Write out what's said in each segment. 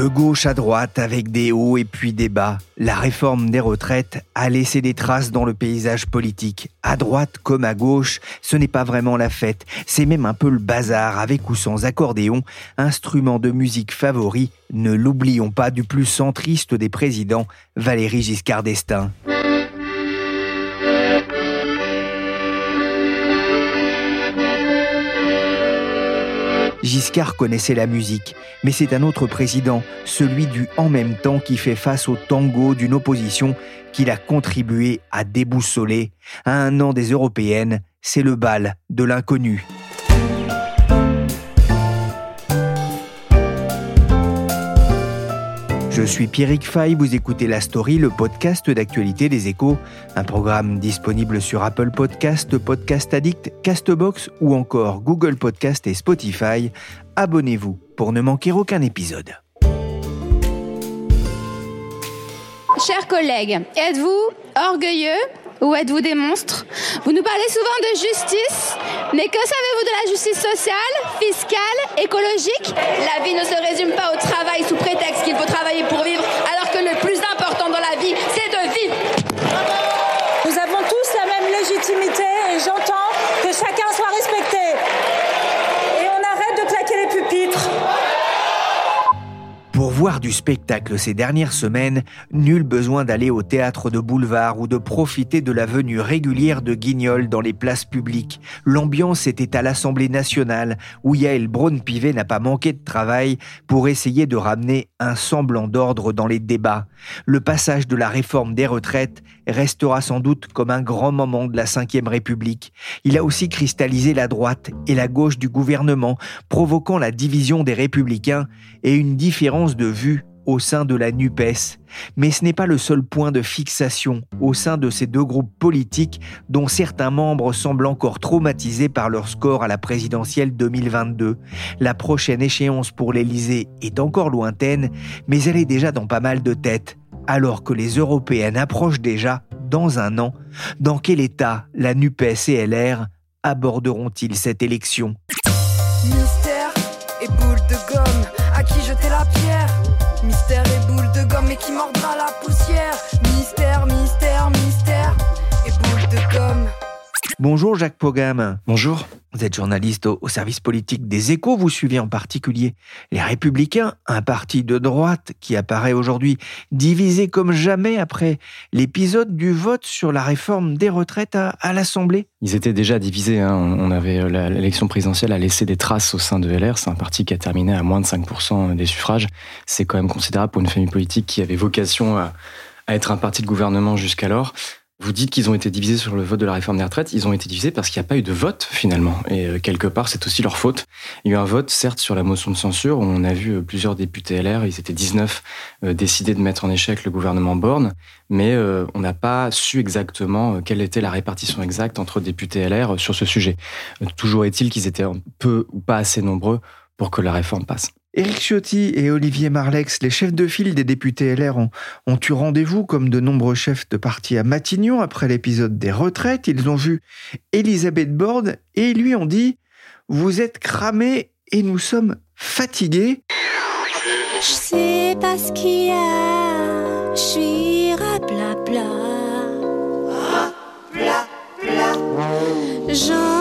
De gauche à droite, avec des hauts et puis des bas, la réforme des retraites a laissé des traces dans le paysage politique. À droite comme à gauche, ce n'est pas vraiment la fête, c'est même un peu le bazar, avec ou sans accordéon, instrument de musique favori, ne l'oublions pas du plus centriste des présidents, Valéry Giscard d'Estaing. Giscard connaissait la musique, mais c'est un autre président, celui du en même temps qui fait face au tango d'une opposition qu'il a contribué à déboussoler. À un an des européennes, c'est le bal de l'inconnu. Je suis Pierrick Fay, vous écoutez La Story, le podcast d'actualité des échos, un programme disponible sur Apple Podcast, Podcast Addict, Castbox ou encore Google Podcast et Spotify. Abonnez-vous pour ne manquer aucun épisode. Chers collègues, êtes-vous orgueilleux ou êtes-vous des monstres? Vous nous parlez souvent de justice, mais que savez-vous de la justice sociale, fiscale, écologique? La vie ne se résume pas au travail sous prétexte qu'il faut travailler pour vivre, voir du spectacle ces dernières semaines, nul besoin d'aller au théâtre de boulevard ou de profiter de la venue régulière de guignols dans les places publiques. L'ambiance était à l'Assemblée nationale, où Yael Braun-Pivet n'a pas manqué de travail pour essayer de ramener un semblant d'ordre dans les débats. Le passage de la réforme des retraites restera sans doute comme un grand moment de la Ve République. Il a aussi cristallisé la droite et la gauche du gouvernement, provoquant la division des républicains et une différence de vue au sein de la NUPES. Mais ce n'est pas le seul point de fixation au sein de ces deux groupes politiques dont certains membres semblent encore traumatisés par leur score à la présidentielle 2022. La prochaine échéance pour l'Élysée est encore lointaine, mais elle est déjà dans pas mal de têtes. Alors que les européennes approchent déjà dans un an, dans quel état la NUPES et LR aborderont-ils cette élection? Bonjour Jacques Pogam. Bonjour. Vous êtes journaliste au, au service politique des échos. Vous suivez en particulier les Républicains, un parti de droite qui apparaît aujourd'hui divisé comme jamais après l'épisode du vote sur la réforme des retraites à, à l'Assemblée. Ils étaient déjà divisés. hein. On avait euh, l'élection présidentielle a laissé des traces au sein de LR. C'est un parti qui a terminé à moins de 5% des suffrages. C'est quand même considérable pour une famille politique qui avait vocation à, à être un parti de gouvernement jusqu'alors. Vous dites qu'ils ont été divisés sur le vote de la réforme des retraites. Ils ont été divisés parce qu'il n'y a pas eu de vote finalement. Et euh, quelque part, c'est aussi leur faute. Il y a eu un vote, certes, sur la motion de censure où on a vu euh, plusieurs députés LR, ils étaient 19, euh, décider de mettre en échec le gouvernement Borne. Mais euh, on n'a pas su exactement euh, quelle était la répartition exacte entre députés LR sur ce sujet. Toujours est-il qu'ils étaient peu ou pas assez nombreux pour que la réforme passe. Éric Ciotti et Olivier Marlex, les chefs de file des députés LR, ont, ont eu rendez-vous comme de nombreux chefs de parti à Matignon après l'épisode des retraites. Ils ont vu Elisabeth Borne et lui ont dit Vous êtes cramés et nous sommes fatigués. Je sais pas ce qu'il y a, je suis rablabla. J'en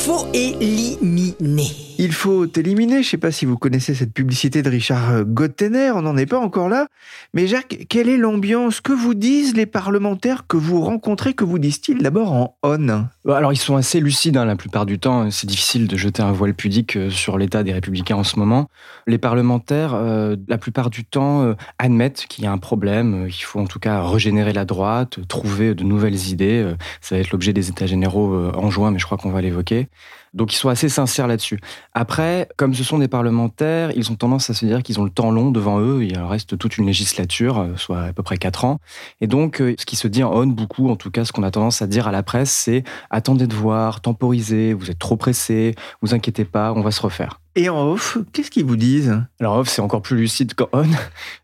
faut éliminer. Il faut éliminer, je ne sais pas si vous connaissez cette publicité de Richard Gottener, on n'en est pas encore là. Mais Jacques, quelle est l'ambiance Que vous disent les parlementaires que vous rencontrez Que vous disent-ils d'abord en on? Bah, Alors ils sont assez lucides hein, la plupart du temps. C'est difficile de jeter un voile pudique euh, sur l'état des républicains en ce moment. Les parlementaires, euh, la plupart du temps, euh, admettent qu'il y a un problème. Il faut en tout cas régénérer la droite, trouver de nouvelles idées. Ça va être l'objet des États généraux en juin, mais je crois qu'on va l'évoquer. Donc ils sont assez sincères là-dessus. Après, comme ce sont des parlementaires, ils ont tendance à se dire qu'ils ont le temps long devant eux. Il reste toute une législature, euh, soit à peu près 4 ans. Et donc, euh, ce qui se dit en on beaucoup, en tout cas, ce qu'on a tendance à dire à la presse, c'est attendez de voir, temporisez, vous êtes trop pressé, vous inquiétez pas, on va se refaire. Et en off, qu'est-ce qu'ils vous disent? Alors off, c'est encore plus lucide qu'en on.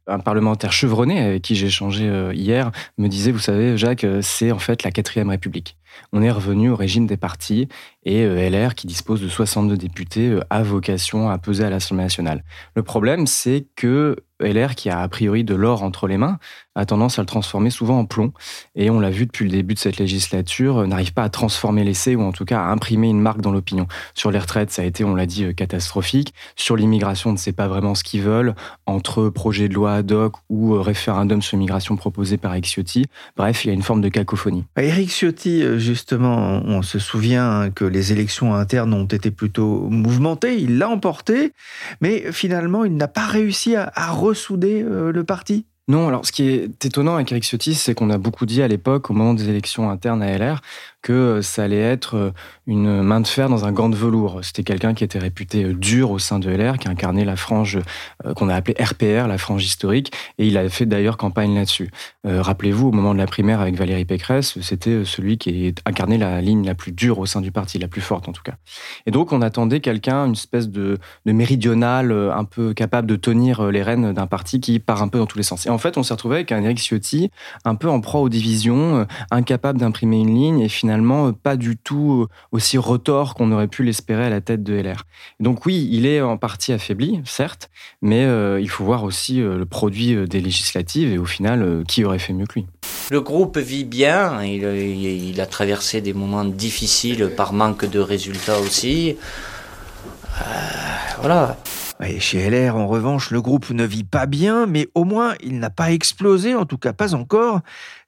Un parlementaire chevronné avec qui j'ai échangé euh, hier me disait, vous savez, Jacques, c'est en fait la quatrième République on est revenu au régime des partis et euh, LR, qui dispose de 62 députés, euh, a vocation à peser à l'Assemblée nationale. Le problème, c'est que LR, qui a a priori de l'or entre les mains, a tendance à le transformer souvent en plomb. Et on l'a vu depuis le début de cette législature, euh, n'arrive pas à transformer l'essai ou en tout cas à imprimer une marque dans l'opinion. Sur les retraites, ça a été, on l'a dit, catastrophique. Sur l'immigration, on ne sait pas vraiment ce qu'ils veulent, entre projet de loi ad hoc ou référendum sur l'immigration proposé par Eric Ciotti. Bref, il y a une forme de cacophonie. Eric Ciotti, justement, on se souvient que les élections internes ont été plutôt mouvementées. Il l'a emporté, mais finalement, il n'a pas réussi à, ressouder euh, le parti. Non, alors ce qui est étonnant avec Eric Ciotti, c'est qu'on a beaucoup dit à l'époque, au moment des élections internes à LR, que ça allait être euh, une main de fer dans un gant de velours. C'était quelqu'un qui était réputé euh, dur au sein de LR, qui incarnait la frange euh, qu'on a appelée RPR, la frange historique, et il avait fait d'ailleurs campagne là-dessus. Rappelez-vous, au moment de la primaire avec Valérie Pécresse, c'était celui qui incarnait la ligne la plus dure au sein du parti, la plus forte en tout cas. Et donc on attendait quelqu'un, une espèce de, de méridional, un peu capable de tenir les rênes d'un parti qui part un peu dans tous les sens. Et en fait, on s'est retrouvé avec un Eric Ciotti un peu en proie aux divisions, incapable d'imprimer une ligne, et finalement euh, pas du tout euh, aussi retors qu'on aurait pu l'espérer à la tête de LR. Donc oui, il est en partie affaibli, certes, mais euh, il faut voir aussi le produit des législatives et au final, qui aurait fait mieux que lui. Le groupe vit bien, il a traversé des moments difficiles par manque de résultats aussi. voilà chez LR, en revanche, le groupe ne vit pas bien, mais au moins il n'a pas explosé, en tout cas pas encore.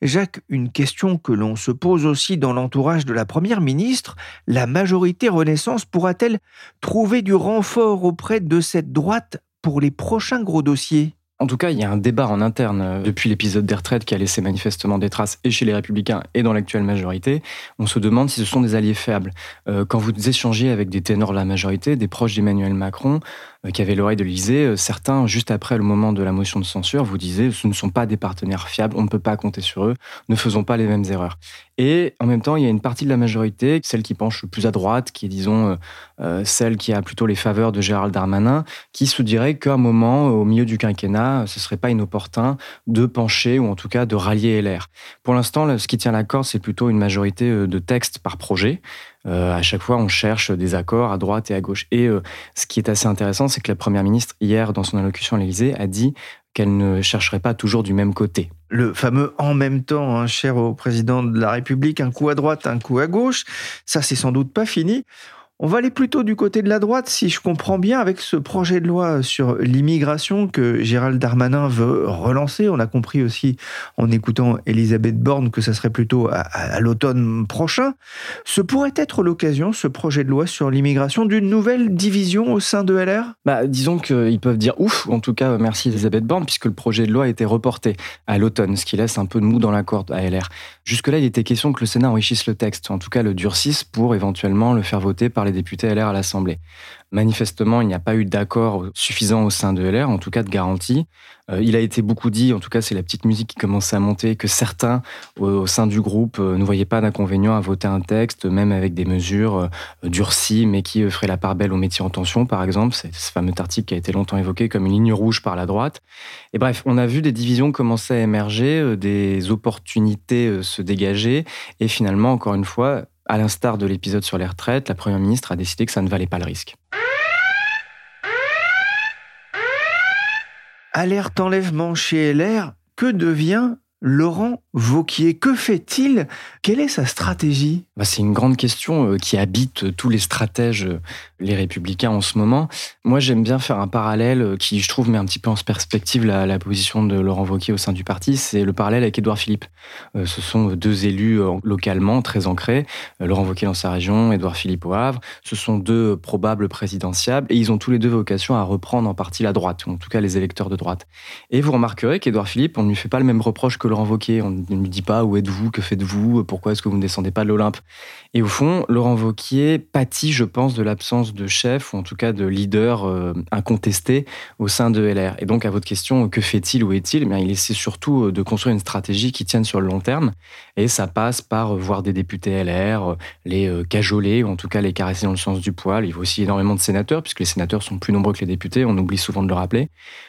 Jacques, une question que l'on se pose aussi dans l'entourage de la Première ministre, la majorité Renaissance pourra-t-elle trouver du renfort auprès de cette droite pour les prochains gros dossiers? En tout cas, il y a un débat en interne euh, depuis l'épisode des retraites qui a laissé manifestement des traces et chez les Républicains et dans l'actuelle majorité. On se demande si ce sont des alliés faibles. Euh, quand vous échangez avec des ténors de la majorité, des proches d'Emmanuel Macron, qui avaient l'oreille de l'Élysée, certains, juste après le moment de la motion de censure, vous disaient ce ne sont pas des partenaires fiables, on ne peut pas compter sur eux, ne faisons pas les mêmes erreurs. Et en même temps, il y a une partie de la majorité, celle qui penche plus à droite, qui est, disons, celle qui a plutôt les faveurs de Gérald Darmanin, qui se dirait qu'à un moment, au milieu du quinquennat, ce serait pas inopportun de pencher ou en tout cas de rallier LR. Pour l'instant, ce qui tient la corde, c'est plutôt une majorité euh, de textes par projet. Euh, à chaque fois, on cherche des accords à droite et à gauche. Et euh, ce qui est assez intéressant, c'est que la Première ministre, hier, dans son allocution à l'Élysée, a dit qu'elle ne chercherait pas toujours du même côté. Le fameux en même temps, hein, cher au président de la République, un coup à droite, un coup à gauche, ça c'est sans doute pas fini. On va aller plutôt du côté de la droite, si je comprends bien, avec ce projet de loi sur l'immigration que Gérald Darmanin veut relancer. On a compris aussi en écoutant Elisabeth Borne que ça serait plutôt à, l'automne prochain. Ce pourrait être l'occasion, ce projet de loi sur l'immigration, d'une nouvelle division au sein de LR bah, Disons qu'ils peuvent dire ouf, en tout cas merci Elisabeth Borne, puisque le projet de loi a été reporté à l'automne, ce qui laisse un peu de mou dans la corde à LR. Jusque-là, il était question que le Sénat enrichisse le texte, en tout cas le durcisse pour éventuellement le faire voter par les députés LR à l'Assemblée. Manifestement, il n'y a pas eu d'accord suffisant au sein de LR, en tout cas de garantie. Euh, il a été beaucoup dit, en tout cas c'est la petite musique qui commençait à monter, que certains au, sein du groupe euh, ne voyaient pas d'inconvénient à voter un texte, même avec des mesures euh, durcies, mais qui feraient la part belle aux métiers en tension, par exemple. C'est ce fameux article qui a été longtemps évoqué comme une ligne rouge par la droite. Et bref, on a vu des divisions commencer à émerger, des opportunités se dégager, et finalement, encore une fois, à l'instar de l'épisode sur les retraites, la Première ministre a décidé que ça ne valait pas le risque. Alerte enlèvement chez LR, que devient Laurent Vauquier. Que fait-il? Quelle est sa stratégie? Bah, C'est une grande question euh, qui habite tous les stratèges, euh, les républicains en ce moment. Moi, j'aime bien faire un parallèle euh, qui, je trouve, met un petit peu en perspective la, position de Laurent Vauquier au sein du parti. C'est le parallèle avec Édouard Philippe. Ce sont deux élus localement très ancrés. Laurent Vauquier dans sa région, Édouard Philippe au Havre. Ce sont deux probables présidentiables et ils ont tous les deux vocation à reprendre en partie la droite, ou en tout cas les électeurs de droite. Et vous remarquerez qu'Édouard Philippe, on ne lui fait pas le même reproche que Laurent Vauquier. On ne lui dit pas où êtes-vous, que faites-vous, pourquoi est-ce que vous ne descendez pas de l'Olympe. Et au fond, Laurent Vauquier pâtit, je pense, de l'absence de chef, ou en tout cas de leader euh, incontesté au sein de LR. Et donc, à votre question, que fait-il, où est-il? Eh Il essaie surtout euh, de construire une stratégie qui tienne sur le long terme. Et ça passe par euh, voir des députés LR, les cajoler, ou en tout cas les caresser dans le sens du poil. Il faut aussi énormément de sénateurs, puisque les sénateurs sont plus nombreux que les députés, on oublie souvent de le rappeler.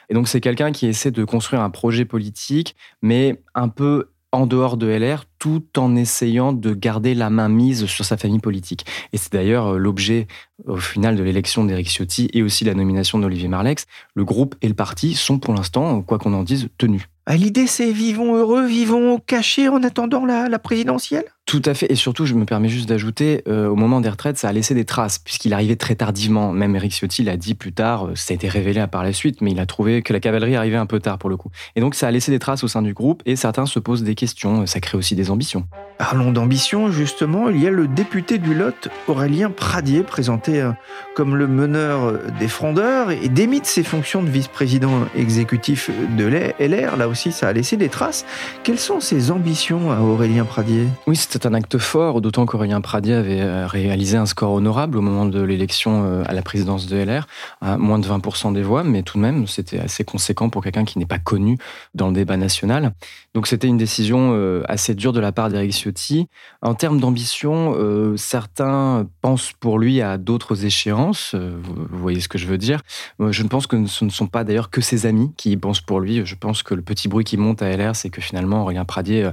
Et donc, c'est quelqu'un qui essaie de construire un projet politique, mais un peu en dehors de LR, tout en essayant de garder la main mise sur sa famille politique. Et c'est d'ailleurs euh, l'objet, au final, de l'élection d'Éric Ciotti et aussi la nomination d'Olivier Marlex. Le groupe et le parti sont pour l'instant, quoi qu'on en dise, tenus. Ah, l'idée, c'est vivons heureux, vivons cachés en attendant la, présidentielle? Tout à fait. Et surtout, je me permets juste d'ajouter, euh, au moment des retraites, ça a laissé des traces, puisqu'il arrivait très tardivement. Même Eric Ciotti l'a dit plus tard, euh, ça a été révélé par la suite, mais il a trouvé que la cavalerie arrivait un peu tard pour le coup. Et donc, ça a laissé des traces au sein du groupe, et certains se posent des questions. Ça crée aussi des ambitions. Parlons d'ambition, justement. Il y a le député du Lot, Aurélien Pradier, présenté euh, comme le meneur des frondeurs, et démite ses fonctions de vice-président exécutif de LR. Là aussi, ça a laissé des traces. Quelles sont ses ambitions à Aurélien Pradier? Oui, c'était un acte fort, d'autant qu'Aurélien Pradier avait euh, réalisé un score honorable au moment de l'élection euh, à la présidence de LR, à moins de 20% des voix, mais tout de même, c'était assez conséquent pour quelqu'un qui n'est pas connu dans le débat national. Donc c'était une décision assez dure de la part d'Éric en termes d'ambition, euh, certains pensent pour lui à d'autres échéances. Euh, vous, voyez ce que je veux dire. Je ne pense que ce ne sont pas d'ailleurs que ses amis qui pensent pour lui. Je pense que le petit bruit qui monte à LR, c'est que finalement, Aurélien Pradier euh,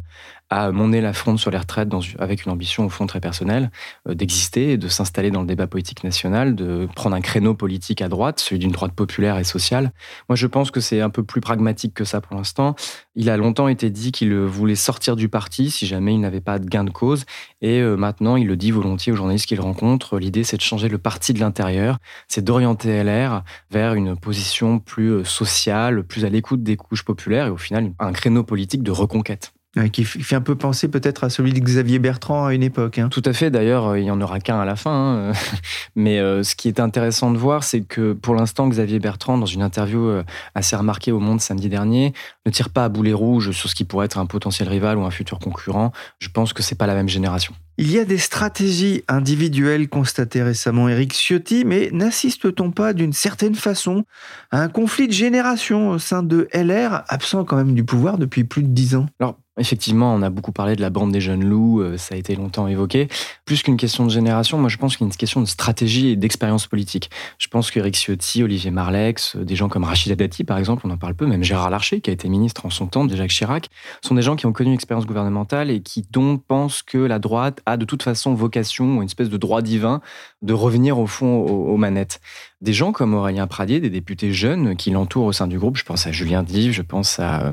à mener la fronde sur les retraites avec une ambition au fond très personnelle, euh, d'exister et de s'installer dans le débat politique national, de prendre un créneau politique à droite, celui d'une droite populaire et sociale. Moi, je pense que c'est un peu plus pragmatique que ça pour l'instant. Il a longtemps été dit qu'il voulait sortir du parti si jamais il n'avait pas de gain de cause. Et euh, maintenant, il le dit volontiers aux journalistes qu'il rencontre. L'idée, c'est de changer le parti de l'intérieur, c'est d'orienter LR vers une position plus euh, sociale, plus à l'écoute des couches populaires et au final, un créneau politique de reconquête qui fait un peu penser peut-être à celui de Xavier Bertrand à une époque. Hein. Tout à fait, d'ailleurs, euh, il n'y en aura qu'un à la fin. Hein. Mais euh, ce qui est intéressant de voir, c'est que pour l'instant, Xavier Bertrand, dans une interview euh, assez remarquée au Monde samedi dernier, ne tire pas à boulet rouge sur ce qui pourrait être un potentiel rival ou un futur concurrent. Je pense que c'est pas la même génération. Il y a des stratégies individuelles constatées récemment Eric Ciotti, mais n'assiste-t-on pas d'une certaine façon à un conflit de génération au sein de LR, absent quand même du pouvoir depuis plus de dix ans? Alors, Effectivement, on a beaucoup parlé de la bande des jeunes loups, euh, ça a été longtemps évoqué. Plus qu'une question de génération, moi je pense qu'il y a une question de stratégie et d'expérience politique. Je pense qu'Éric Ciotti, Olivier Marlex, euh, des gens comme Rachida Dati par exemple, on en parle peu, même Gérard Larcher qui a été ministre en son temps, déjà Jacques Chirac, sont des gens qui ont connu une expérience gouvernementale et qui donc pensent que la droite a de toute façon vocation, ou une espèce de droit divin, de revenir au fond aux manettes des gens comme Aurélien Pradier, des députés jeunes qui l'entourent au sein du groupe. Je pense à Julien Dive, je pense à euh,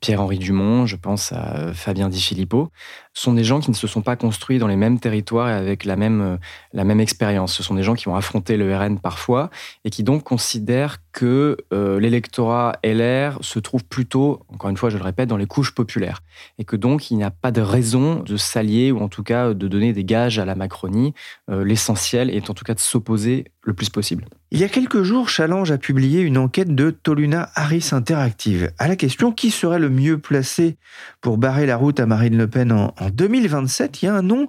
Pierre-Henri Dumont, je pense à Fabien Di Filippo, sont des gens qui ne se sont pas construits dans les mêmes territoires et avec la même, euh, la même expérience. Ce sont des gens qui ont affronté le RN parfois et qui donc considèrent que l'électorat LR se trouve plutôt, encore une fois, je le répète, dans les couches populaires. Et que donc il n'y a pas de raison de s'allier ou en tout cas de donner des gages à la Macronie. L'essentiel est en tout cas de s'opposer le plus possible. Il y a quelques jours, Challenge a publié une enquête de Toluna Harris Interactive. À la question qui serait le mieux placé pour barrer la route à Marine Le Pen en, 2027, il y a un nom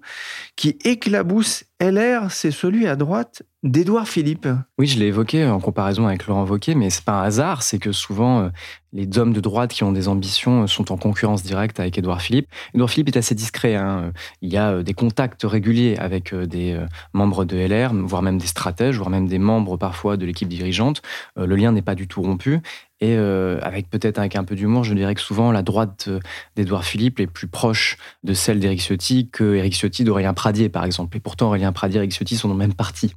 qui éclabousse LR, c'est celui à droite d'Edouard Philippe. Oui, je l'ai évoqué en comparaison avec Laurent Wauquiez, mais c'est pas un hasard, c'est que souvent euh, les hommes de droite qui ont des ambitions euh, sont en concurrence directe avec Édouard Philippe. Édouard Philippe est assez discret. Hein. Il y a euh, des contacts réguliers avec des membres de LR, voire même des stratèges, voire même des membres parfois de l'équipe dirigeante. Le lien n'est pas du tout rompu. Et euh, avec peut-être avec un peu d'humour, je dirais que souvent la droite d'Edouard Philippe est plus proche de celle d'Éric Ciotti que Éric Ciotti d'Aurélien Pradier, par exemple. Et pourtant, Aurélien Pradier et Ciotti sont dans le même parti.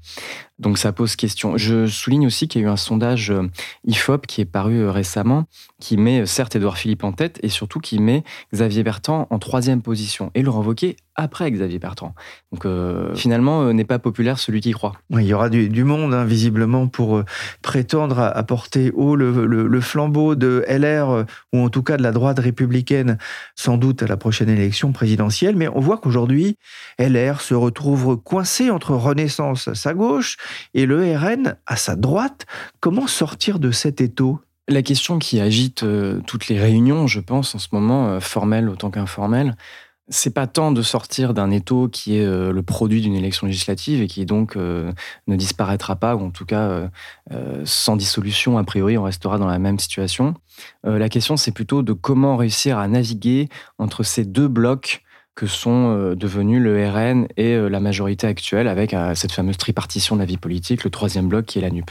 Donc ça pose question. Je souligne aussi qu'il y a eu un sondage euh, IFOP qui est paru euh, récemment, qui met certes Édouard Philippe en tête et surtout qui met Xavier Bertrand en troisième position et Laurent Wauquiez après Xavier Bertrand. Donc finalement, n'est pas populaire celui qui croit. il y aura du, monde, hein, visiblement, pour prétendre à, porter haut le, le, flambeau de LR, ou en tout cas de la droite républicaine, sans doute à la prochaine élection présidentielle. Mais on voit qu'aujourd'hui, LR se retrouve coincé entre Renaissance à sa gauche et le RN à sa droite. Comment sortir de cet étau? La question qui agite euh, toutes les réunions, je pense, en ce moment, euh, formelles autant qu'informelles, c'est pas tant de sortir d'un étau qui est euh, le produit d'une élection législative et qui donc ne disparaîtra pas, ou en tout cas sans dissolution, a priori, on restera dans la même situation. la question, c'est plutôt de comment réussir à naviguer entre ces deux blocs que sont euh, devenus le RN et euh, la majorité actuelle avec euh, cette fameuse tripartition de la vie politique, le troisième bloc qui est la NUP.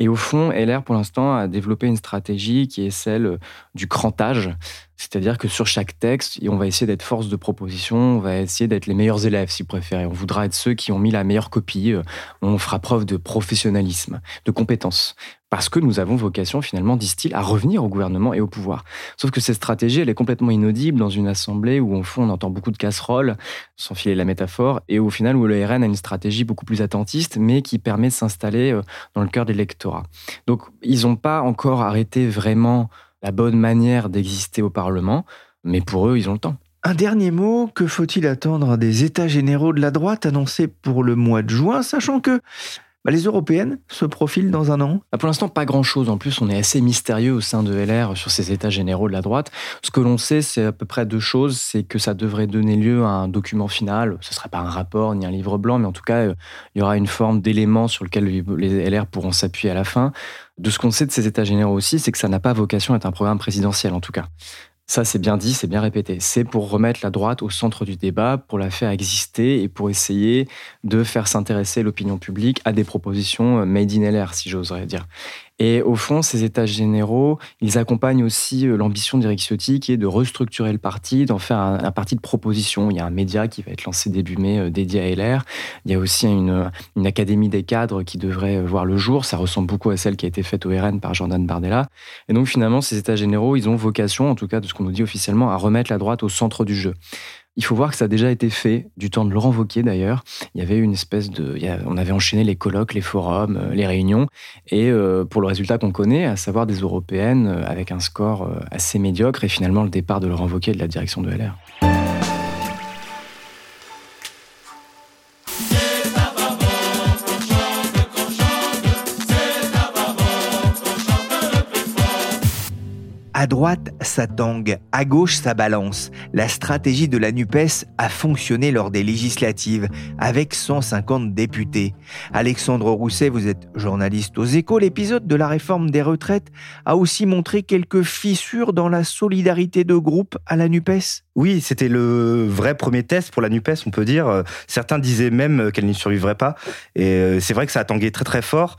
Et au fond, LR, pour l'instant, a développé une stratégie qui est celle du crantage, c'est-à-dire que sur chaque texte, on va essayer d'être force de proposition, on va essayer d'être les meilleurs élèves, si vous préférez. On voudra être ceux qui ont mis la meilleure copie, on fera preuve de professionnalisme, de compétence parce que nous avons vocation finalement, disent-ils, à revenir au gouvernement et au pouvoir. Sauf que cette stratégie, elle est complètement inaudible dans une assemblée où, au fond, on entend beaucoup de casseroles, sans filer la métaphore, et au final où le RN a une stratégie beaucoup plus attentiste, mais qui permet de s'installer euh, dans le cœur de l'électorat. Donc, ils n'ont pas encore arrêté vraiment la bonne manière d'exister au Parlement, mais pour eux, ils ont le temps. Un dernier mot, que faut-il attendre des États généraux de la droite annoncés pour le mois de juin, sachant que bah, les européennes se profilent dans un an bah, Pour l'instant, pas grand-chose. En plus, on est assez mystérieux au sein de LR sur ces états généraux de la droite. Ce que l'on sait, c'est à peu près deux choses. C'est que ça devrait donner lieu à un document final. Ce ne sera pas un rapport ni un livre blanc, mais en tout cas, euh, il y aura une forme d'élément sur lequel les LR pourront s'appuyer à la fin. De ce qu'on sait de ces états généraux aussi, c'est que ça n'a pas vocation à être un programme présidentiel, en tout cas. Ça, c'est bien dit, c'est bien répété. C'est pour remettre la droite au centre du débat, pour la faire exister et pour essayer de faire s'intéresser l'opinion publique à des propositions euh, made in LR, si j'oserais dire. Et au fond, ces états généraux, ils accompagnent aussi euh, l'ambition d'Éric Ciotti qui est de restructurer le parti, d'en faire un, parti de proposition. Il y a un média qui va être lancé début mai euh, dédié à LR. Il y a aussi une, une académie des cadres qui devrait voir le jour. Ça ressemble beaucoup à celle qui a été faite au RN par Jordan Bardella. Et donc finalement, ces états généraux, ils ont vocation, en tout cas de ce qu'on nous dit officiellement, à remettre la droite au centre du jeu. Il faut voir que ça a déjà été fait, du temps de Laurent Wauquiez d'ailleurs. Il y avait une espèce de. on avait enchaîné les colloques, les forums, euh, les réunions, et euh, pour le résultat qu'on connaît, à savoir des européennes euh, avec un score assez médiocre, et finalement le départ de Laurent Wauquiez de la direction de LR. À droite, ça tangue, à gauche, ça balance. La stratégie de la NUPES a fonctionné lors des législatives, avec 150 députés. Alexandre Rousset, vous êtes journaliste aux échos. L'épisode de la réforme des retraites a aussi montré quelques fissures dans la solidarité de groupe à la NUPES. Oui, c'était le vrai premier test pour la NUPES, on peut dire. Certains disaient même qu'elle n'y survivrait pas. Et euh, c'est vrai que ça a tangué très très fort.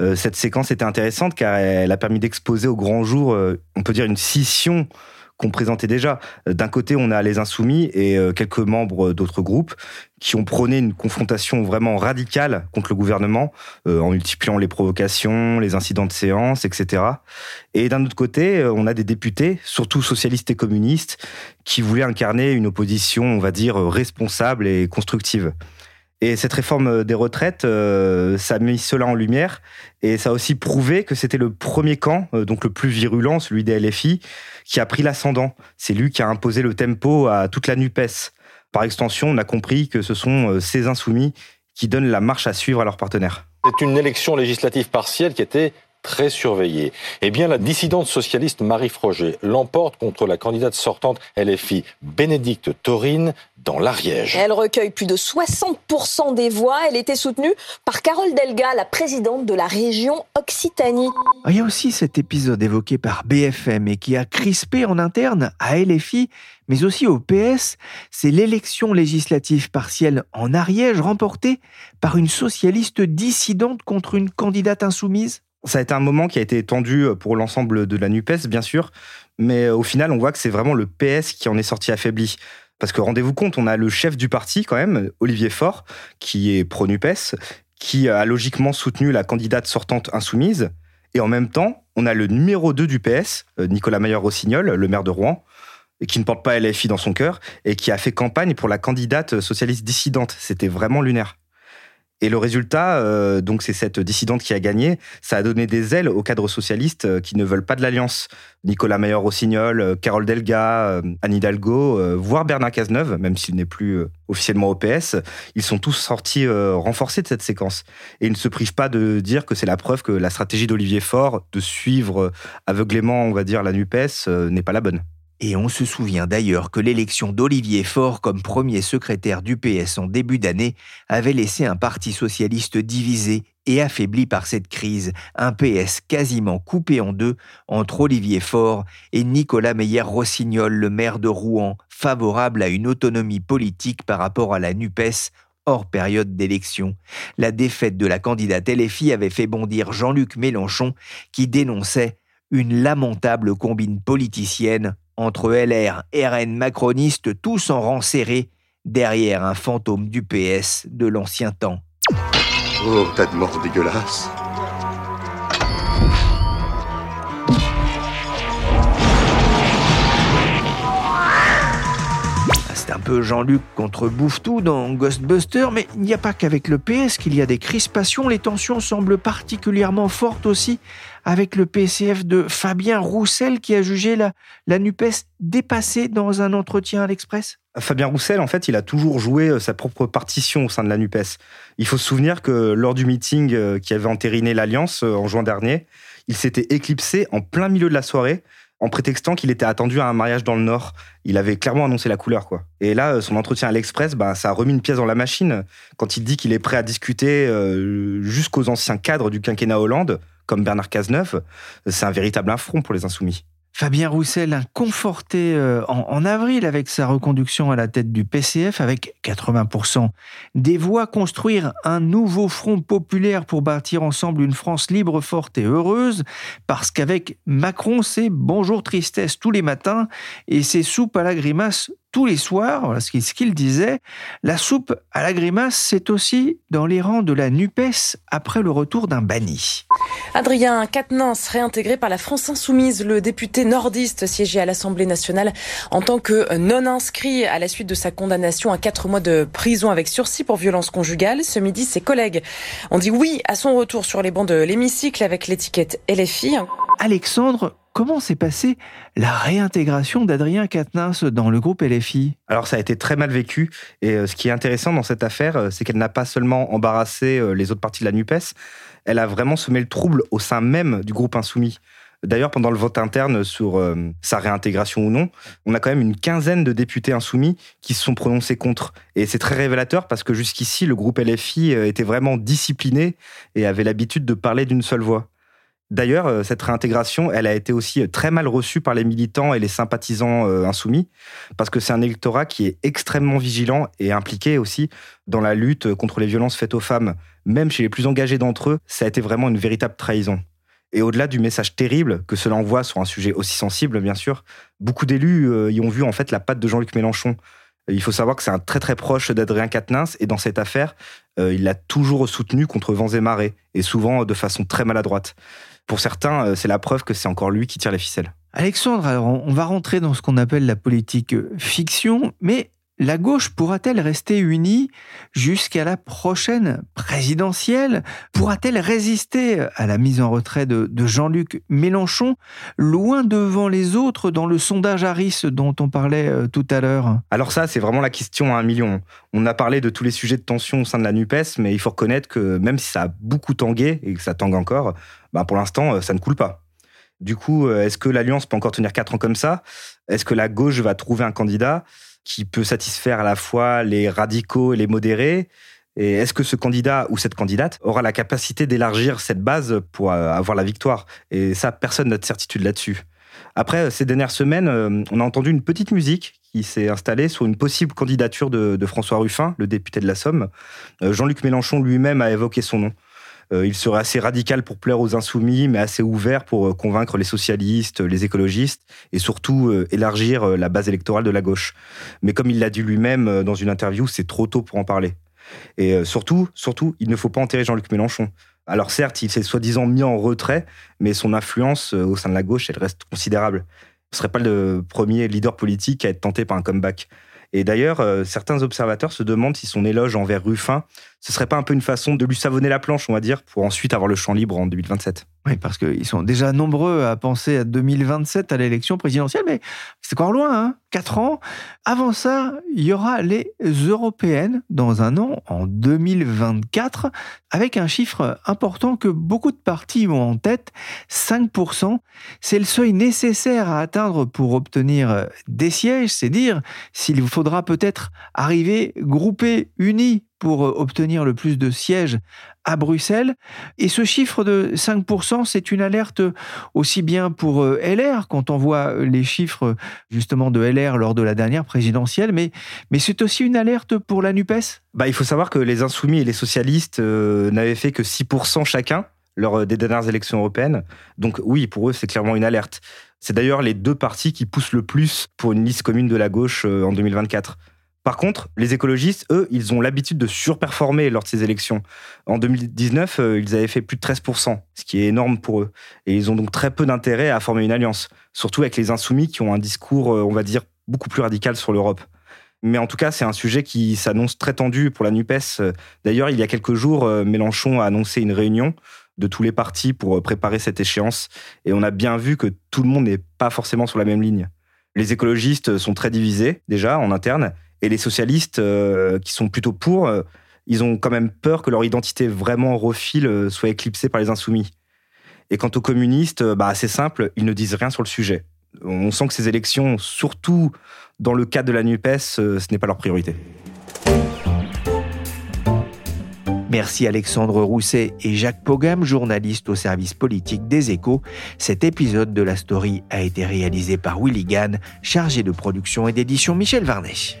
Euh, cette séquence était intéressante car elle a permis d'exposer au grand jour, euh, on peut dire, une scission qu'on présentait déjà. D'un côté, on a les insoumis et euh, quelques membres d'autres groupes qui ont prôné une confrontation vraiment radicale contre le gouvernement en multipliant les provocations, les incidents de séance, etc. Et d'un autre côté, on a des députés, surtout socialistes et communistes, qui voulaient incarner une opposition, on va dire, responsable et constructive. Et cette réforme des retraites, euh, ça a mis cela en lumière et ça a aussi prouvé que c'était le premier camp, euh, donc le plus virulent, celui des LFI, qui a pris l'ascendant. C'est lui qui a imposé le tempo à toute la NUPES. Par extension, on a compris que ce sont euh, ces insoumis qui donnent la marche à suivre à leurs partenaires. C'est une élection législative partielle qui était très surveillée. Eh bien, la dissidente socialiste Marie Froger l'emporte contre la candidate sortante LFI Bénédicte Taurine dans l'Ariège. Elle recueille plus de 60% des voix. Elle était soutenue par Carole Delga, la présidente de la région Occitanie. Il y a aussi cet épisode évoqué par BFM et qui a crispé en interne à LFI, mais aussi au PS. C'est l'élection législative partielle en Ariège remportée par une socialiste dissidente contre une candidate insoumise. Ça a été un moment qui a été tendu pour l'ensemble de la NUPES, bien sûr, mais au final, on voit que c'est vraiment le PS qui en est sorti affaibli. Parce que rendez-vous compte, on a le chef du parti quand même, Olivier Faure, qui est pro-NUPES, qui a logiquement soutenu la candidate sortante insoumise. Et en même temps, on a le numéro 2 du PS, euh, Nicolas Mayer-Rossignol, le maire de Rouen, qui ne porte pas LFI dans son cœur, et qui a fait campagne pour la candidate socialiste dissidente. C'était vraiment lunaire. Et le résultat, euh, donc c'est cette dissidente qui a gagné, ça a donné des ailes aux cadres socialistes euh, qui ne veulent pas de l'alliance. Nicolas Mayer-Rossignol, euh, Carole Delga, Anne Hidalgo, voire Bernard Cazeneuve, même s'il n'est plus officiellement au PS, ils sont tous sortis renforcés de cette séquence. Et ils ne se privent pas de dire que c'est la preuve que la stratégie d'Olivier Faure de suivre aveuglément, on va dire, la NUPES n'est pas la bonne. Et on se souvient d'ailleurs que l'élection d'Olivier Faure comme premier secrétaire du PS en début d'année avait laissé un parti socialiste divisé et affaibli par cette crise, un PS quasiment coupé en deux entre Olivier Faure et Nicolas Meyer-Rossignol, le maire de Rouen, favorable à une autonomie politique par rapport à la NUPES hors période d'élection. La défaite de la candidate LFI avait fait bondir Jean-Luc Mélenchon qui dénonçait une lamentable combine politicienne entre LR, RN macroniste, tous en rang serré, derrière un fantôme du PS de l'ancien temps. Oh, tas de mort dégueulasse. Ah, c'est un peu Jean-Luc contre Bouffetou dans Ghostbusters, mais il n'y a pas qu'avec le PS qu'il y a des crispations. Les tensions semblent particulièrement fortes aussi avec le PCF de Fabien Roussel qui a jugé la, la NUPES dépassée dans un entretien à l'Express Fabien Roussel, en fait, il a toujours joué euh, sa propre partition au sein de la NUPES. Il faut se souvenir que lors du meeting euh, qui avait entériné l'Alliance euh, en juin dernier, il s'était éclipsé en plein milieu de la soirée en prétextant qu'il était attendu à un mariage dans le Nord. Il avait clairement annoncé la couleur, quoi. Et là, son entretien à l'Express, bah, ça a remis une pièce dans la machine. Quand il dit qu'il est prêt à discuter jusqu'aux anciens cadres du quinquennat Hollande, comme Bernard Cazeneuve, c'est un véritable affront pour les insoumis. Fabien Roussel, conforté euh, en, avril avec sa reconduction à la tête du PCF, avec 80% des voix, construire un nouveau front populaire pour bâtir ensemble une France libre, forte et heureuse, parce qu'avec Macron, c'est bonjour tristesse tous les matins et c'est soupe à la grimace tous les soirs, voilà ce qu'il disait, la soupe à la grimace, c'est aussi dans les rangs de la NUPES après le retour d'un banni. Adrien Quatennens, réintégré par la France Insoumise, le député nordiste siégé à l'Assemblée nationale en tant que non inscrit à la suite de sa condamnation à quatre mois de prison avec sursis pour violence conjugale. Ce midi, ses collègues ont dit oui à son retour sur les bancs de l'hémicycle avec l'étiquette LFI. Alexandre, comment s'est passée la réintégration d'Adrien Quatennens dans le groupe LFI Alors ça a été très mal vécu et euh, ce qui est intéressant dans cette affaire, euh, c'est qu'elle n'a pas seulement embarrassé euh, les autres partis de la NUPES, elle a vraiment semé le trouble au sein même du groupe insoumis. D'ailleurs, pendant le vote interne sur sa réintégration ou non, on a quand même une quinzaine de députés insoumis qui se sont prononcés contre. Et c'est très révélateur parce que jusqu'ici, le groupe LFI était vraiment discipliné et avait l'habitude de parler d'une seule voix. D'ailleurs, euh, cette réintégration, elle a été aussi euh, très mal reçue par les militants et les sympathisants euh, insoumis, parce que c'est un électorat qui est extrêmement vigilant et impliqué aussi dans la lutte contre les violences faites aux femmes. Même chez les plus engagés d'entre eux, ça a été vraiment une véritable trahison. Et au-delà du message terrible que cela envoie sur un sujet aussi sensible, bien sûr, beaucoup d'élus y ont vu en fait la patte de Jean-Luc Mélenchon. Il faut savoir que c'est un très très proche d'Adrien Quatennens et dans cette affaire, il l'a toujours soutenu contre vents et marées et souvent de façon très maladroite pour certains, euh, c'est la preuve que c'est encore lui qui tire les ficelles. Alexandre, alors on va rentrer dans ce qu'on appelle la politique euh, fiction, mais la gauche pourra-t-elle rester unie jusqu'à la prochaine présidentielle? Pourra-t-elle résister à la mise en retrait de, Jean-Luc Mélenchon, loin devant les autres dans le sondage Harris dont on parlait euh, tout à l'heure? Alors ça, c'est vraiment la question à un million. On a parlé de tous les sujets de tension au sein de la NUPES, mais il faut reconnaître que même si ça a beaucoup tangué, et que ça tangue encore, bah pour l'instant, euh, ça ne coule pas. Du coup, euh, est-ce que l'Alliance peut encore tenir quatre ans comme ça? Est-ce que la gauche va trouver un candidat? Qui peut satisfaire à la fois les radicaux et les modérés et est-ce que ce candidat ou cette candidate aura la capacité d'élargir cette base pour euh, avoir la victoire? Et ça, personne n'a de certitude là-dessus. Après, ces dernières semaines, euh, on a entendu une petite musique qui s'est installée sur une possible candidature de, François Ruffin, le député de la Somme. Euh, Jean-Luc Mélenchon lui-même a évoqué son nom. Euh, il serait assez radical pour plaire aux insoumis, mais assez ouvert pour euh, convaincre les socialistes, les écologistes, et surtout euh, élargir la base électorale de la gauche. Mais comme il l'a dit lui-même dans une interview, c'est trop tôt pour en parler. Et surtout, surtout, il ne faut pas enterrer Jean-Luc Mélenchon. Alors certes, il s'est soi-disant mis en retrait, mais son influence au sein de la gauche, elle reste considérable. Ce ne serait pas le premier leader politique à être tenté par un comeback. Et d'ailleurs, certains observateurs se demandent si son éloge envers Ruffin, ce serait pas un peu une façon de lui savonner la planche, on va dire, pour ensuite avoir le champ libre en 2027. Oui, parce qu'ils sont déjà nombreux à penser à 2027, à l'élection présidentielle, mais c'est encore loin, hein Quatre ans. Avant ça, il y aura les européennes dans un an, en 2024, avec un chiffre important que beaucoup de partis ont en tête, 5%. C'est le seuil nécessaire à atteindre pour obtenir des sièges, c'est dire s'il faudra peut-être arriver groupés, unis pour euh, obtenir le plus de sièges à Bruxelles. Et ce chiffre de 5%, c'est une alerte aussi bien pour euh, LR, quand on voit les chiffres justement de LR lors de la dernière présidentielle, mais, mais c'est aussi une alerte pour la NUPES? Bah, Il faut savoir que les insoumis et les socialistes euh, n'avaient fait que 6% chacun lors des dernières élections européennes. Donc oui, pour eux, c'est clairement une alerte. C'est d'ailleurs les deux partis qui poussent le plus pour une liste commune de la gauche en 2024. Par contre, les écologistes, eux, ils ont l'habitude de surperformer lors de ces élections. En 2019, euh, ils avaient fait plus de 13%, ce qui est énorme pour eux. Et ils ont donc très peu d'intérêt à former une alliance, surtout avec les insoumis qui ont un discours, euh, on va dire, beaucoup plus radical sur l'Europe. Mais en tout cas, c'est un sujet qui s'annonce très tendu pour la NUPES. D'ailleurs, il y a quelques jours, euh, Mélenchon a annoncé une réunion de tous les partis pour préparer cette échéance. Et on a bien vu que tout le monde n'est pas forcément sur la même ligne. Les écologistes sont très divisés, déjà, en interne. Et les socialistes, euh, qui sont plutôt pour, euh, ils ont quand même peur que leur identité vraiment refile euh, soit éclipsée par les insoumis. Et quant aux communistes, bah, c'est simple, ils ne disent rien sur le sujet. On sent que ces élections, surtout dans le cadre de la NUPES, ce n'est pas leur priorité. Merci Alexandre Rousset et Jacques Pogam, journalistes au service politique des échos. Cet épisode de la story a été réalisé par Willy Gann, chargé de production et d'édition Michel Varnet.